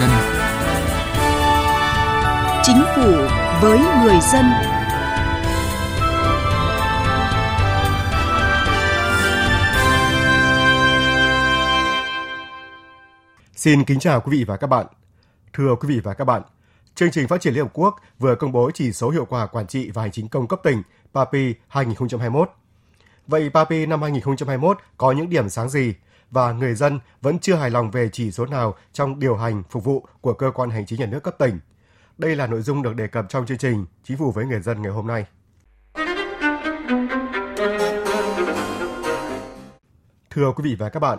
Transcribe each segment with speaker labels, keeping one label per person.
Speaker 1: dân.
Speaker 2: Chính phủ với người dân.
Speaker 3: Xin kính chào quý vị và các bạn. Thưa quý vị và các bạn, Chương trình Phát triển Liên Hợp Quốc vừa công bố chỉ số hiệu quả quản trị và hành chính công cấp tỉnh PAPI 2021. Vậy PAPI năm 2021 có những điểm sáng gì và người dân vẫn chưa hài lòng về chỉ số nào trong điều hành phục vụ của cơ quan hành chính nhà nước cấp tỉnh? Đây là nội dung được đề cập trong chương trình Chính phủ với người dân ngày hôm nay. Thưa quý vị và các bạn,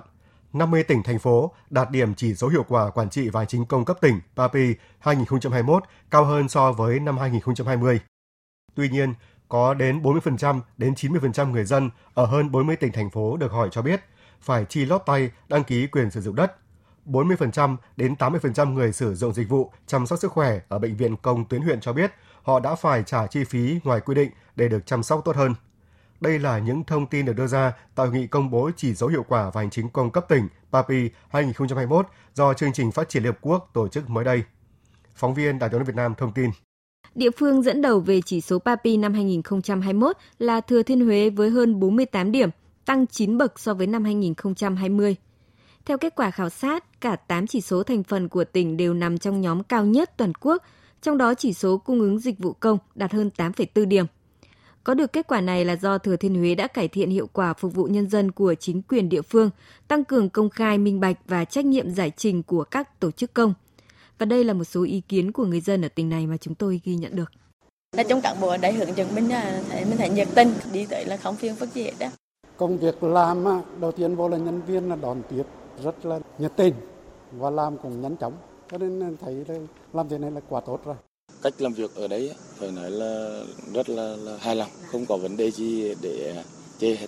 Speaker 3: 50 tỉnh thành phố đạt điểm chỉ số hiệu quả quản trị và chính công cấp tỉnh PAPI 2021 cao hơn so với năm 2020. Tuy nhiên, có đến 40% đến 90% người dân ở hơn 40 tỉnh thành phố được hỏi cho biết phải chi lót tay đăng ký quyền sử dụng đất. 40% đến 80% người sử dụng dịch vụ chăm sóc sức khỏe ở bệnh viện công tuyến huyện cho biết họ đã phải trả chi phí ngoài quy định để được chăm sóc tốt hơn. Đây là những thông tin được đưa ra tại hội nghị công bố chỉ số hiệu quả và hành chính công cấp tỉnh PAPI 2021 do chương trình phát triển Liên Hợp Quốc tổ chức mới đây. Phóng viên Đài tiếng Việt Nam thông tin.
Speaker 4: Địa phương dẫn đầu về chỉ số PAPI năm 2021 là Thừa Thiên Huế với hơn 48 điểm, tăng 9 bậc so với năm 2020. Theo kết quả khảo sát, cả 8 chỉ số thành phần của tỉnh đều nằm trong nhóm cao nhất toàn quốc, trong đó chỉ số cung ứng dịch vụ công đạt hơn 8,4 điểm. Có được kết quả này là do Thừa Thiên Huế đã cải thiện hiệu quả phục vụ nhân dân của chính quyền địa phương, tăng cường công khai, minh bạch và trách nhiệm giải trình của các tổ chức công. Và đây là một số ý kiến của người dân ở tỉnh này mà chúng tôi ghi nhận được.
Speaker 5: Là trong cán bộ ở đây hướng dẫn mình à, thấy mình thấy nhiệt tình, đi tới là không phiền phức gì hết đó.
Speaker 6: Công việc làm đầu tiên vô là nhân viên là đón tiếp rất là nhiệt tình và làm cũng nhanh chóng cho nên thấy làm thế này là quá tốt rồi
Speaker 7: cách làm việc ở đấy phải nói là rất là, là hài lòng, không có vấn đề gì để chê hết.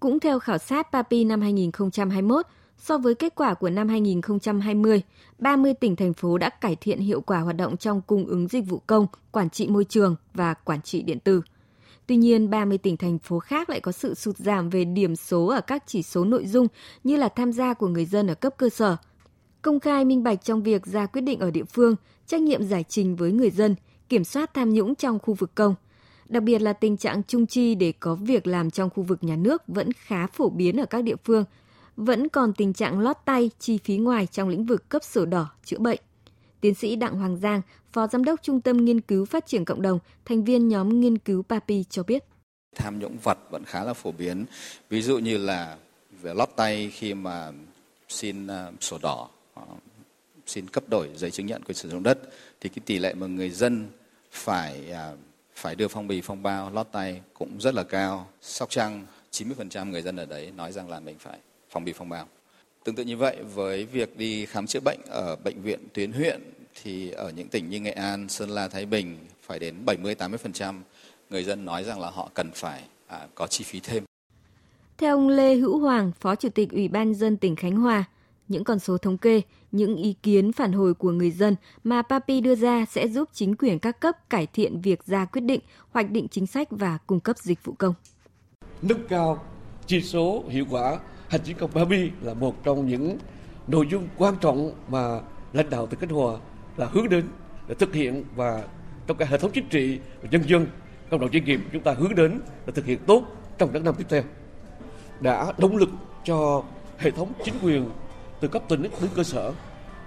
Speaker 4: Cũng theo khảo sát PAPI năm 2021, so với kết quả của năm 2020, 30 tỉnh thành phố đã cải thiện hiệu quả hoạt động trong cung ứng dịch vụ công, quản trị môi trường và quản trị điện tử. Tuy nhiên, 30 tỉnh thành phố khác lại có sự sụt giảm về điểm số ở các chỉ số nội dung như là tham gia của người dân ở cấp cơ sở, công khai minh bạch trong việc ra quyết định ở địa phương, trách nhiệm giải trình với người dân, kiểm soát tham nhũng trong khu vực công. Đặc biệt là tình trạng trung chi để có việc làm trong khu vực nhà nước vẫn khá phổ biến ở các địa phương, vẫn còn tình trạng lót tay chi phí ngoài trong lĩnh vực cấp sổ đỏ chữa bệnh. Tiến sĩ Đặng Hoàng Giang, Phó Giám đốc Trung tâm Nghiên cứu Phát triển Cộng đồng, thành viên nhóm nghiên cứu PAPI cho biết.
Speaker 8: Tham nhũng vật vẫn khá là phổ biến. Ví dụ như là về lót tay khi mà xin ờ, sổ đỏ ờ, xin cấp đổi giấy chứng nhận quyền sử dụng đất thì cái tỷ lệ mà người dân phải ờ, phải đưa phong bì phong bao lót tay cũng rất là cao. Sóc Trăng 90% người dân ở đấy nói rằng là mình phải phong bì phong bao. Tương tự như vậy với việc đi khám chữa bệnh ở bệnh viện tuyến huyện thì ở những tỉnh như Nghệ An, Sơn La, Thái Bình phải đến 70-80% người dân nói rằng là họ cần phải à, có chi phí thêm.
Speaker 4: Theo ông Lê Hữu Hoàng, Phó Chủ tịch Ủy ban dân tỉnh Khánh Hòa, những con số thống kê, những ý kiến phản hồi của người dân mà Papi đưa ra sẽ giúp chính quyền các cấp cải thiện việc ra quyết định, hoạch định chính sách và cung cấp dịch vụ công.
Speaker 9: Nâng cao chỉ số hiệu quả hành chính công Papi là một trong những nội dung quan trọng mà lãnh đạo tỉnh Khánh Hòa là hướng đến để thực hiện và trong cả hệ thống chính trị và nhân dân, cộng đồng doanh nghiệp chúng ta hướng đến là thực hiện tốt trong các năm tiếp theo đã động lực cho hệ thống chính quyền từ cấp tỉnh đến cơ sở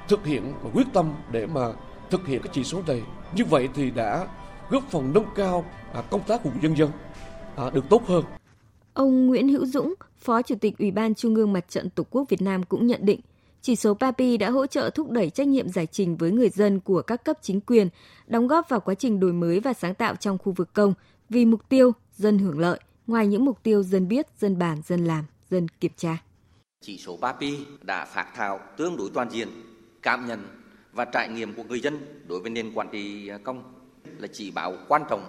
Speaker 9: thực hiện và quyết tâm để mà thực hiện các chỉ số này như vậy thì đã góp phần nâng cao à, công tác của nhân dân à, được tốt hơn.
Speaker 4: Ông Nguyễn Hữu Dũng, Phó Chủ tịch Ủy ban Trung ương Mặt trận Tổ quốc Việt Nam cũng nhận định chỉ số PAPI đã hỗ trợ thúc đẩy trách nhiệm giải trình với người dân của các cấp chính quyền, đóng góp vào quá trình đổi mới và sáng tạo trong khu vực công vì mục tiêu dân hưởng lợi, ngoài những mục tiêu dân biết, dân bàn, dân làm, dân kiểm tra.
Speaker 10: Chỉ số PAPI đã phát thảo tương đối toàn diện, cảm nhận và trải nghiệm của người dân đối với nền quản trị công là chỉ báo quan trọng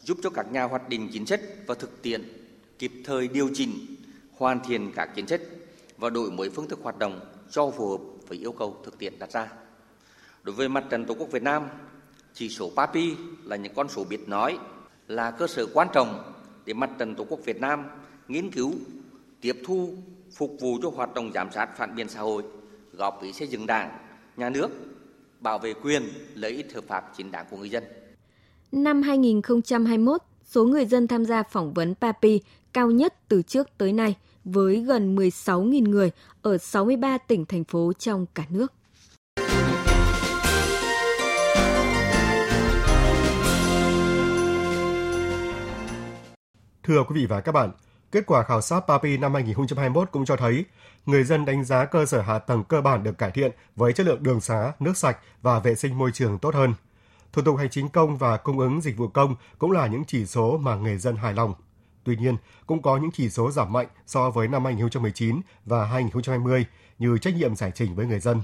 Speaker 10: giúp cho các nhà hoạch định chính sách và thực tiễn kịp thời điều chỉnh, hoàn thiện các chính sách và đổi mới phương thức hoạt động cho phù hợp với yêu cầu thực tiễn đặt ra. Đối với mặt trận Tổ quốc Việt Nam, chỉ số PAPI là những con số biết nói, là cơ sở quan trọng để mặt trận Tổ quốc Việt Nam nghiên cứu, tiếp thu phục vụ cho hoạt động giám sát phản biện xã hội, góp ý xây dựng đảng, nhà nước, bảo vệ quyền lợi ích hợp pháp chính đáng của người dân.
Speaker 4: Năm 2021, số người dân tham gia phỏng vấn PAPI cao nhất từ trước tới nay với gần 16.000 người ở 63 tỉnh thành phố trong cả nước.
Speaker 3: Thưa quý vị và các bạn, kết quả khảo sát PAPI năm 2021 cũng cho thấy người dân đánh giá cơ sở hạ tầng cơ bản được cải thiện với chất lượng đường xá, nước sạch và vệ sinh môi trường tốt hơn. Thủ tục hành chính công và cung ứng dịch vụ công cũng là những chỉ số mà người dân hài lòng. Tuy nhiên, cũng có những chỉ số giảm mạnh so với năm 2019 và 2020 như trách nhiệm giải trình với người dân.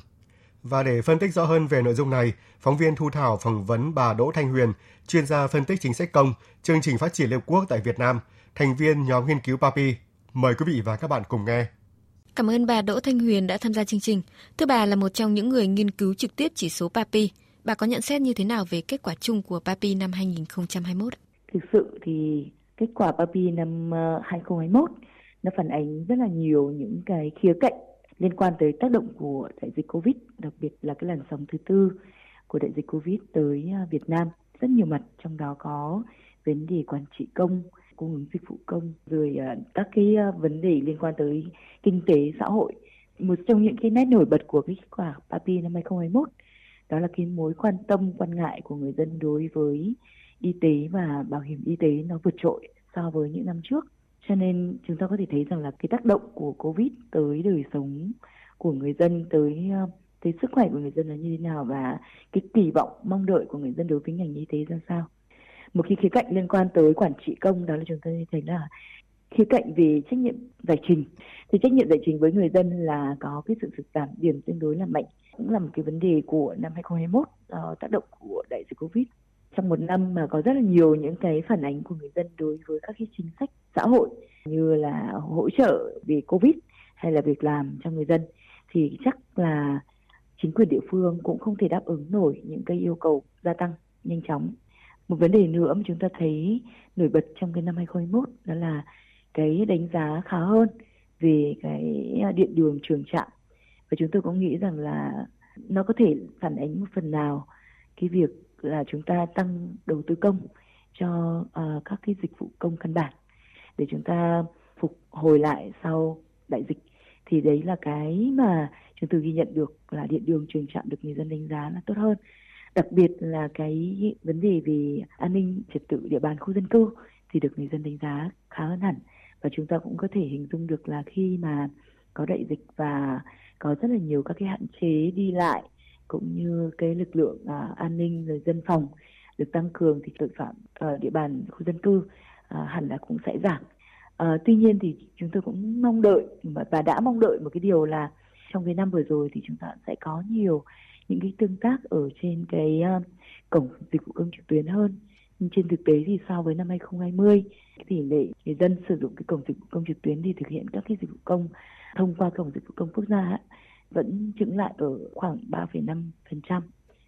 Speaker 3: Và để phân tích rõ hơn về nội dung này, phóng viên Thu Thảo phỏng vấn bà Đỗ Thanh Huyền, chuyên gia phân tích chính sách công, chương trình phát triển Liên Quốc tại Việt Nam, thành viên nhóm nghiên cứu PAPI. Mời quý vị và các bạn cùng nghe.
Speaker 4: Cảm ơn bà Đỗ Thanh Huyền đã tham gia chương trình. Thưa bà là một trong những người nghiên cứu trực tiếp chỉ số PAPI. Bà có nhận xét như thế nào về kết quả chung của PAPI năm 2021?
Speaker 1: Thực sự thì kết quả Barbie năm ờ, 2021 nó phản ánh rất là nhiều những cái khía cạnh liên quan tới tác động của đại dịch Covid, đặc biệt là cái làn sóng thứ tư của đại dịch Covid tới ờ, Việt Nam. Rất nhiều mặt trong đó có vấn đề quản trị công, cung ứng dịch vụ công, rồi ờ, các cái vấn đề liên quan tới kinh tế xã hội. Một trong những cái nét nổi bật của cái kết quả PAPI năm 2021 đó là cái mối quan tâm quan ngại của người dân đối với y tế và bảo hiểm y tế nó vượt trội so với những năm trước. Cho nên chúng ta có thể thấy rằng là cái tác động của covid tới đời sống của người dân, tới ờ, tới sức khỏe của người dân là như thế nào và cái kỳ vọng, mong đợi của người dân đối với ngành y tế ra sao. Một cái khía cạnh liên quan tới quản trị công đó là chúng ta thấy là khía cạnh về trách nhiệm giải trình. Thì trách nhiệm giải trình với người dân là có cái sự sụt giảm điểm tương đối là mạnh, cũng là một cái vấn đề của năm 2021 do tác động của đại dịch Covid. Trong một năm mà có rất là nhiều những cái phản ánh của người dân đối với các cái chính sách xã hội, như là hỗ trợ về Covid hay là việc làm cho người dân, thì chắc là chính quyền địa phương cũng không thể đáp ứng nổi những cái yêu cầu gia tăng nhanh chóng. Một vấn đề nữa mà chúng ta thấy nổi bật trong cái năm 2021 đó là cái đánh giá khá hơn về cái điện đường trường trạm và chúng tôi cũng nghĩ rằng là nó có thể phản ánh một phần nào cái việc là chúng ta tăng đầu tư công cho uh, các cái dịch vụ công căn bản. Để chúng ta phục hồi lại sau đại dịch thì đấy là cái mà chúng tôi ghi nhận được là điện đường trường trạm được người dân đánh giá là tốt hơn. Đặc biệt là cái vấn đề về an ninh trật tự địa bàn khu dân cư thì được người dân đánh giá khá hơn hẳn. Và chúng ta cũng có thể hình dung được là khi mà có đại dịch và có rất là nhiều các cái hạn chế đi lại cũng như cái lực lượng à, an ninh rồi dân phòng được tăng cường thì tội phạm ở địa bàn khu dân cư à, hẳn là cũng sẽ giảm. À, tuy nhiên thì chúng tôi cũng mong đợi và đã mong đợi một cái điều là trong cái năm vừa rồi thì chúng ta sẽ có nhiều những cái tương tác ở trên cái uh, cổng dịch vụ công trực tuyến hơn. Nhưng trên thực tế thì so với năm 2020, cái tỷ lệ người dân sử dụng cái cổng dịch vụ công trực tuyến thì thực hiện các cái dịch vụ công thông qua cổng dịch vụ công quốc gia vẫn chứng lại ở khoảng 3,5%.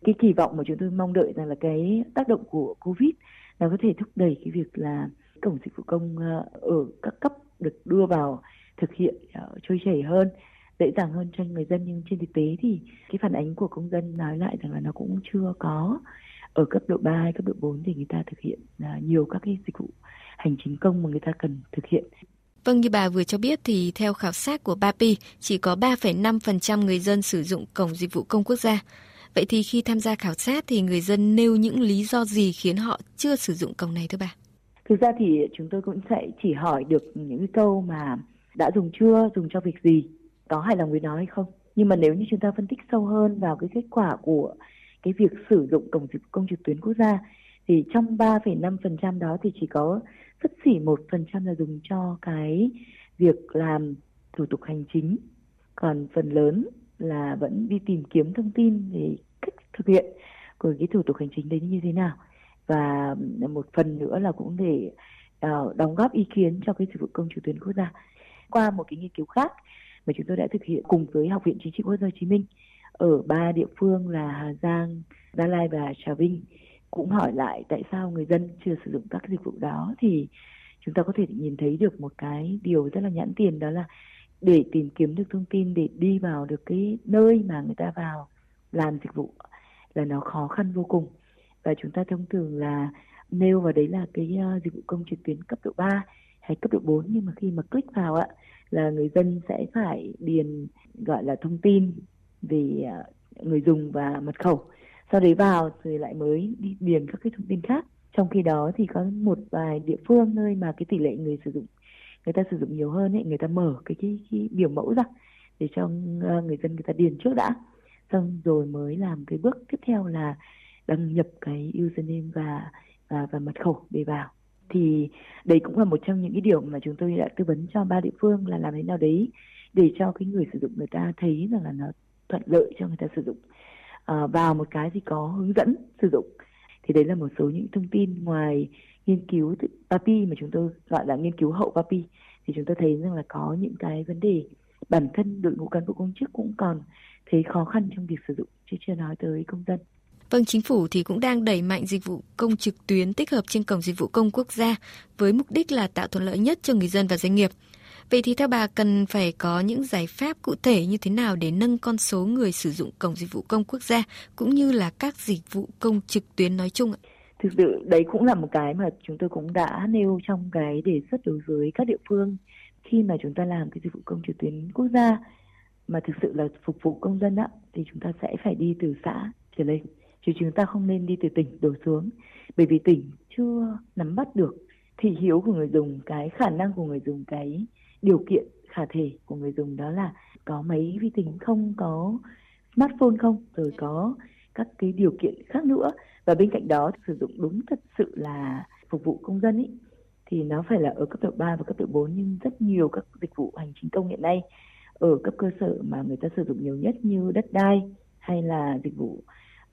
Speaker 1: Cái kỳ vọng mà chúng tôi mong đợi rằng là cái tác động của Covid nó có thể thúc đẩy cái việc là cổng dịch vụ công ờ, ở các cấp được đưa vào thực hiện ờ, trôi chảy hơn dễ dàng hơn cho người dân nhưng trên thực tế thì cái phản ánh của công dân nói lại rằng là nó cũng chưa có ở cấp độ 3 hay cấp độ 4 thì người ta thực hiện ờ, nhiều các cái dịch vụ hành chính công mà người ta cần thực hiện
Speaker 4: Vâng, như bà vừa cho biết thì theo khảo sát của BAPI, chỉ có 3,5% người dân sử dụng cổng dịch vụ công quốc gia. Vậy thì khi tham gia khảo sát thì người dân nêu những lý do gì khiến họ chưa sử dụng cổng này thưa bà?
Speaker 1: Thực ra thì chúng tôi cũng sẽ chỉ hỏi được những cái câu mà đã dùng chưa, dùng cho việc gì, có hài lòng với nó hay không. Nhưng mà nếu như chúng ta phân tích sâu hơn vào cái kết quả của cái việc sử dụng cổng dịch vụ công trực tuyến quốc gia thì trong 3,5% đó thì chỉ có sấp xỉ một phần trăm là dùng cho cái việc làm thủ tục hành chính. Còn phần lớn là vẫn đi tìm kiếm thông tin về cách thực hiện của cái thủ tục hành chính đấy như thế nào. Và một phần nữa là cũng để uh, đóng góp ý kiến cho cái dịch vụ công trực tuyến quốc gia. Qua một cái nghiên cứu khác mà chúng tôi đã thực hiện cùng với học viện chính trị quốc gia hồ chí minh ở ba địa phương là hà giang gia lai và trà vinh cũng hỏi lại tại sao người dân chưa sử dụng các dịch vụ đó thì chúng ta có thể nhìn thấy được một cái điều rất là nhãn tiền đó là để tìm kiếm được thông tin để đi vào được cái nơi mà người ta vào làm dịch vụ là nó khó khăn vô cùng. Và chúng ta thông thường là nêu vào đấy là cái uh, dịch vụ công trực tuyến cấp độ 3 hay cấp độ 4 nhưng mà khi mà click vào ạ là người dân sẽ phải điền gọi là thông tin về uh, người dùng và mật khẩu sau đấy vào rồi lại mới đi điền các cái thông tin khác. Trong khi đó thì có một vài địa phương nơi mà cái tỷ lệ người sử dụng người ta sử dụng nhiều hơn ấy người ta mở cái cái, cái biểu mẫu ra để cho ờ, người dân người ta điền trước đã. Xong rồi mới làm cái bước tiếp theo là đăng nhập cái username và và, và mật khẩu để vào. Thì đấy cũng là một trong những cái điều mà chúng tôi đã tư vấn cho ba địa phương là làm thế nào đấy để cho cái người sử dụng người ta thấy rằng là nó thuận lợi cho người ta sử dụng. Ờ, vào một cái gì có hướng dẫn sử dụng thì đấy là một số những thông tin ngoài nghiên cứu PAPI mà chúng tôi gọi là nghiên cứu hậu PAPI thì chúng tôi thấy rằng là có những cái vấn đề bản thân đội ngũ cán bộ công chức cũng còn thấy khó khăn trong việc sử dụng chứ chưa nói tới công dân.
Speaker 4: Vâng, chính phủ thì cũng đang đẩy mạnh dịch vụ công trực tuyến tích hợp trên cổng dịch vụ công quốc gia với mục đích là tạo thuận lợi nhất cho người dân và doanh nghiệp. Vậy thì theo bà cần phải có những giải pháp cụ thể như thế nào để nâng con số người sử dụng cổng dịch vụ công quốc gia cũng như là các dịch vụ công trực tuyến nói chung ạ?
Speaker 1: Thực sự đấy cũng là một cái mà chúng tôi cũng đã nêu trong cái đề xuất đối với các địa phương khi mà chúng ta làm cái dịch vụ công trực tuyến quốc gia mà thực sự là phục vụ công dân đó, thì chúng ta sẽ phải đi từ xã trở lên chứ chúng ta không nên đi từ tỉnh đổ xuống bởi vì tỉnh chưa nắm bắt được thị hiếu của người dùng cái khả năng của người dùng cái điều kiện khả thể của người dùng đó là có máy vi tính không có smartphone không rồi có các cái điều kiện khác nữa. Và bên cạnh đó sử dụng đúng thật sự là phục vụ công dân ý thì nó phải là ở cấp độ 3 và cấp độ 4 nhưng rất nhiều các dịch vụ hành chính công hiện nay ở cấp cơ sở mà người ta sử dụng nhiều nhất như đất đai hay là dịch vụ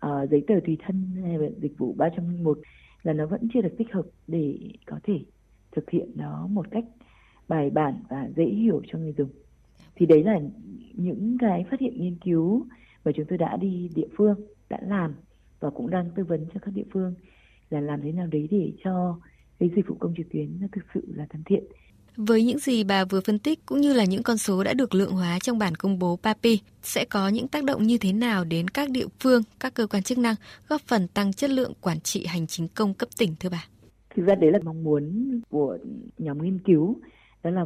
Speaker 1: uh, giấy tờ tùy thân hay là dịch vụ 301 là nó vẫn chưa được tích hợp để có thể thực hiện nó một cách bài bản và dễ hiểu cho người dùng. Thì đấy là những cái phát hiện nghiên cứu mà chúng tôi đã đi địa phương đã làm và cũng đang tư vấn cho các địa phương là làm thế nào đấy để cho cái dịch vụ công trực tuyến nó thực sự là thân thiện
Speaker 4: với những gì bà vừa phân tích cũng như là những con số đã được lượng hóa trong bản công bố PAPI sẽ có những tác động như thế nào đến các địa phương, các cơ quan chức năng góp phần tăng chất lượng quản trị hành chính công cấp tỉnh thưa bà?
Speaker 1: Thực ra đấy là mong muốn của nhóm nghiên cứu đó là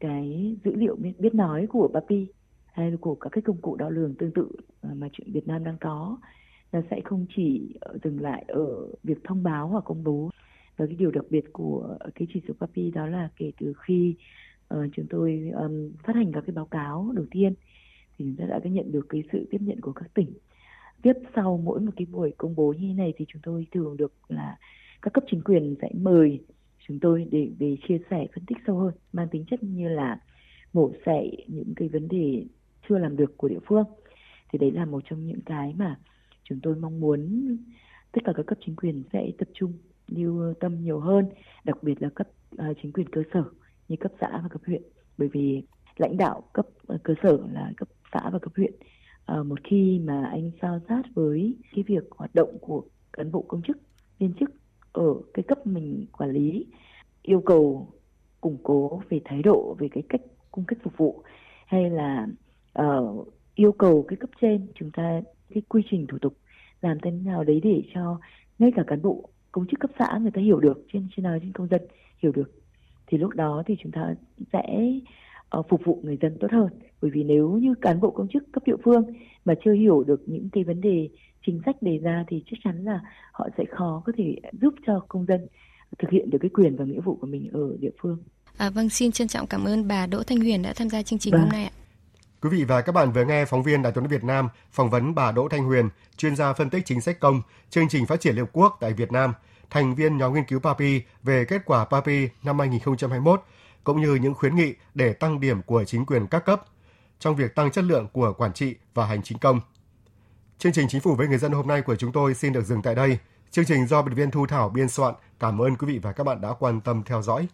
Speaker 1: cái dữ liệu biết nói của PAPI hay của các cái công cụ đo lường tương tự à, mà chuyện Việt Nam đang có. Nó sẽ không chỉ dừng lại ở việc thông báo hoặc công bố. Và cái điều đặc biệt của cái chỉ số PAPI đó là kể từ khi uh, chúng tôi um, phát hành các cái báo cáo đầu tiên thì chúng ta đã nhận được cái sự tiếp nhận của các tỉnh. Tiếp sau mỗi một cái buổi công bố như thế này thì chúng tôi thường được là các cấp chính quyền sẽ mời chúng tôi để về chia sẻ phân tích sâu hơn mang tính chất như là mổ xẻ những cái vấn đề chưa làm được của địa phương thì đấy là một trong những cái mà chúng tôi mong muốn tất cả các cấp chính quyền sẽ tập trung lưu tâm nhiều hơn, đặc biệt là cấp uh, chính quyền cơ sở như cấp xã và cấp huyện. Bởi vì lãnh đạo cấp uh, cơ sở là cấp xã và cấp huyện uh, một khi mà anh sao sát với cái việc hoạt động của cán bộ công chức viên chức ở cái cấp mình quản lý yêu cầu củng cố về thái độ về cái cách cung cách phục vụ hay là uh, yêu cầu cái cấp trên chúng ta cái quy trình thủ tục làm thế nào đấy để cho ngay cả cán bộ công chức cấp xã người ta hiểu được trên trên nào trên công dân hiểu được thì lúc đó thì chúng ta sẽ uh, phục vụ người dân tốt hơn. Bởi vì nếu như cán bộ công chức cấp địa phương mà chưa hiểu được những cái vấn đề chính sách đề ra thì chắc chắn là họ sẽ khó có thể giúp cho công dân thực hiện được cái quyền và nghĩa vụ của mình ở địa phương.
Speaker 4: À, vâng, xin trân trọng cảm ơn bà Đỗ Thanh Huyền đã tham gia chương trình vâng. hôm nay ạ.
Speaker 3: Quý vị và các bạn vừa nghe phóng viên Đài tiếng Việt Nam phỏng vấn bà Đỗ Thanh Huyền, chuyên gia phân tích chính sách công, chương trình phát triển Liên Hợp Quốc tại Việt Nam, thành viên nhóm nghiên cứu PAPI về kết quả PAPI năm 2021, cũng như những khuyến nghị để tăng điểm của chính quyền các cấp trong việc tăng chất lượng của quản trị và hành chính công. Chương trình Chính phủ với người dân hôm nay của chúng tôi xin được dừng tại đây. Chương trình do biên viên Thu Thảo biên soạn. Cảm ơn quý vị và các bạn đã quan tâm theo dõi.